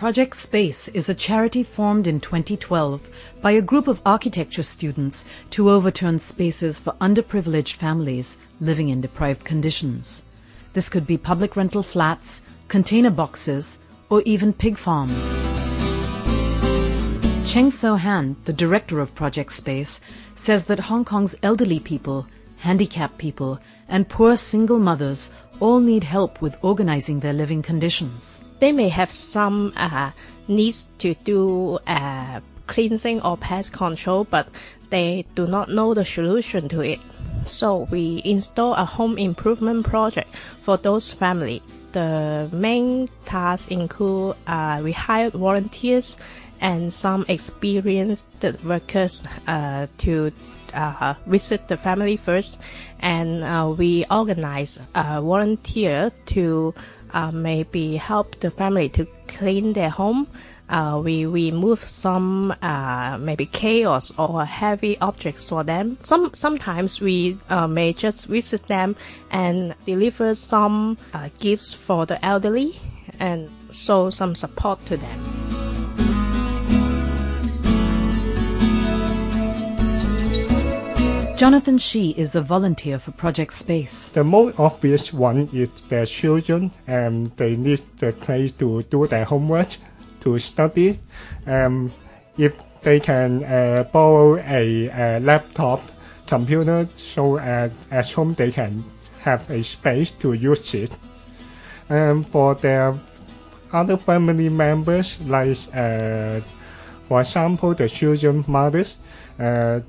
Project Space is a charity formed in 2012 by a group of architecture students to overturn spaces for underprivileged families living in deprived conditions. This could be public rental flats, container boxes, or even pig farms. Cheng So Han, the director of Project Space, says that Hong Kong's elderly people, handicapped people, and poor single mothers all need help with organizing their living conditions. They may have some uh, needs to do uh, cleansing or pest control, but they do not know the solution to it. So we install a home improvement project for those families. The main tasks include uh, we hired volunteers and some experienced workers uh, to uh, visit the family first, and uh, we organize a volunteer to uh, maybe help the family to clean their home. Uh, we we move some uh, maybe chaos or heavy objects for them. Some sometimes we may just visit them and deliver some gifts for the elderly and show some support to them. Jonathan Shi is a volunteer for Project Space. The most obvious one is the children, and they need the place to do their homework, to study. Um, if they can uh, borrow a, a, laptop, computer, so at, at home they can have a space to use it. Um, for their other family members, like uh, for example, the children mothers, uh,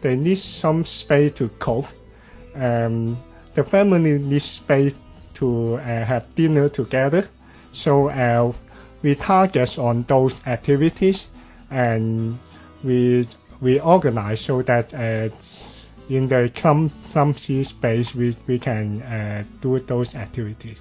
they need some space to cook. Um, the family needs space to uh, have dinner together. So uh, we target on those activities and we we organize so that uh, in the clum clumsy space we, we can uh, do those activities.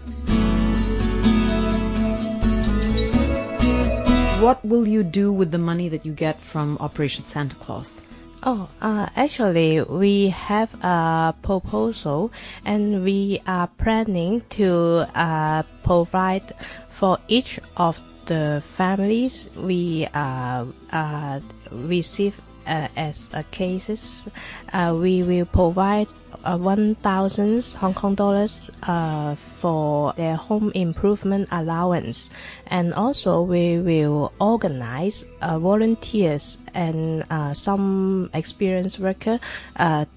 What will you do with the money that you get from Operation Santa Claus? Oh, uh, actually, we have a proposal and we are planning to uh, provide for each of the families we uh, uh receive as uh, cases, uh, we will provide uh, 1,000 Hong Kong dollars uh, for their home improvement allowance. And also we will organize uh, volunteers and uh, some experienced worker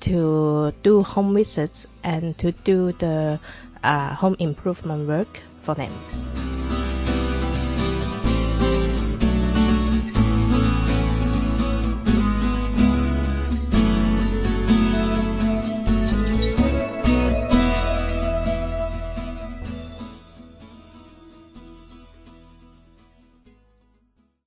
to do home visits and to do the home improvement work for them.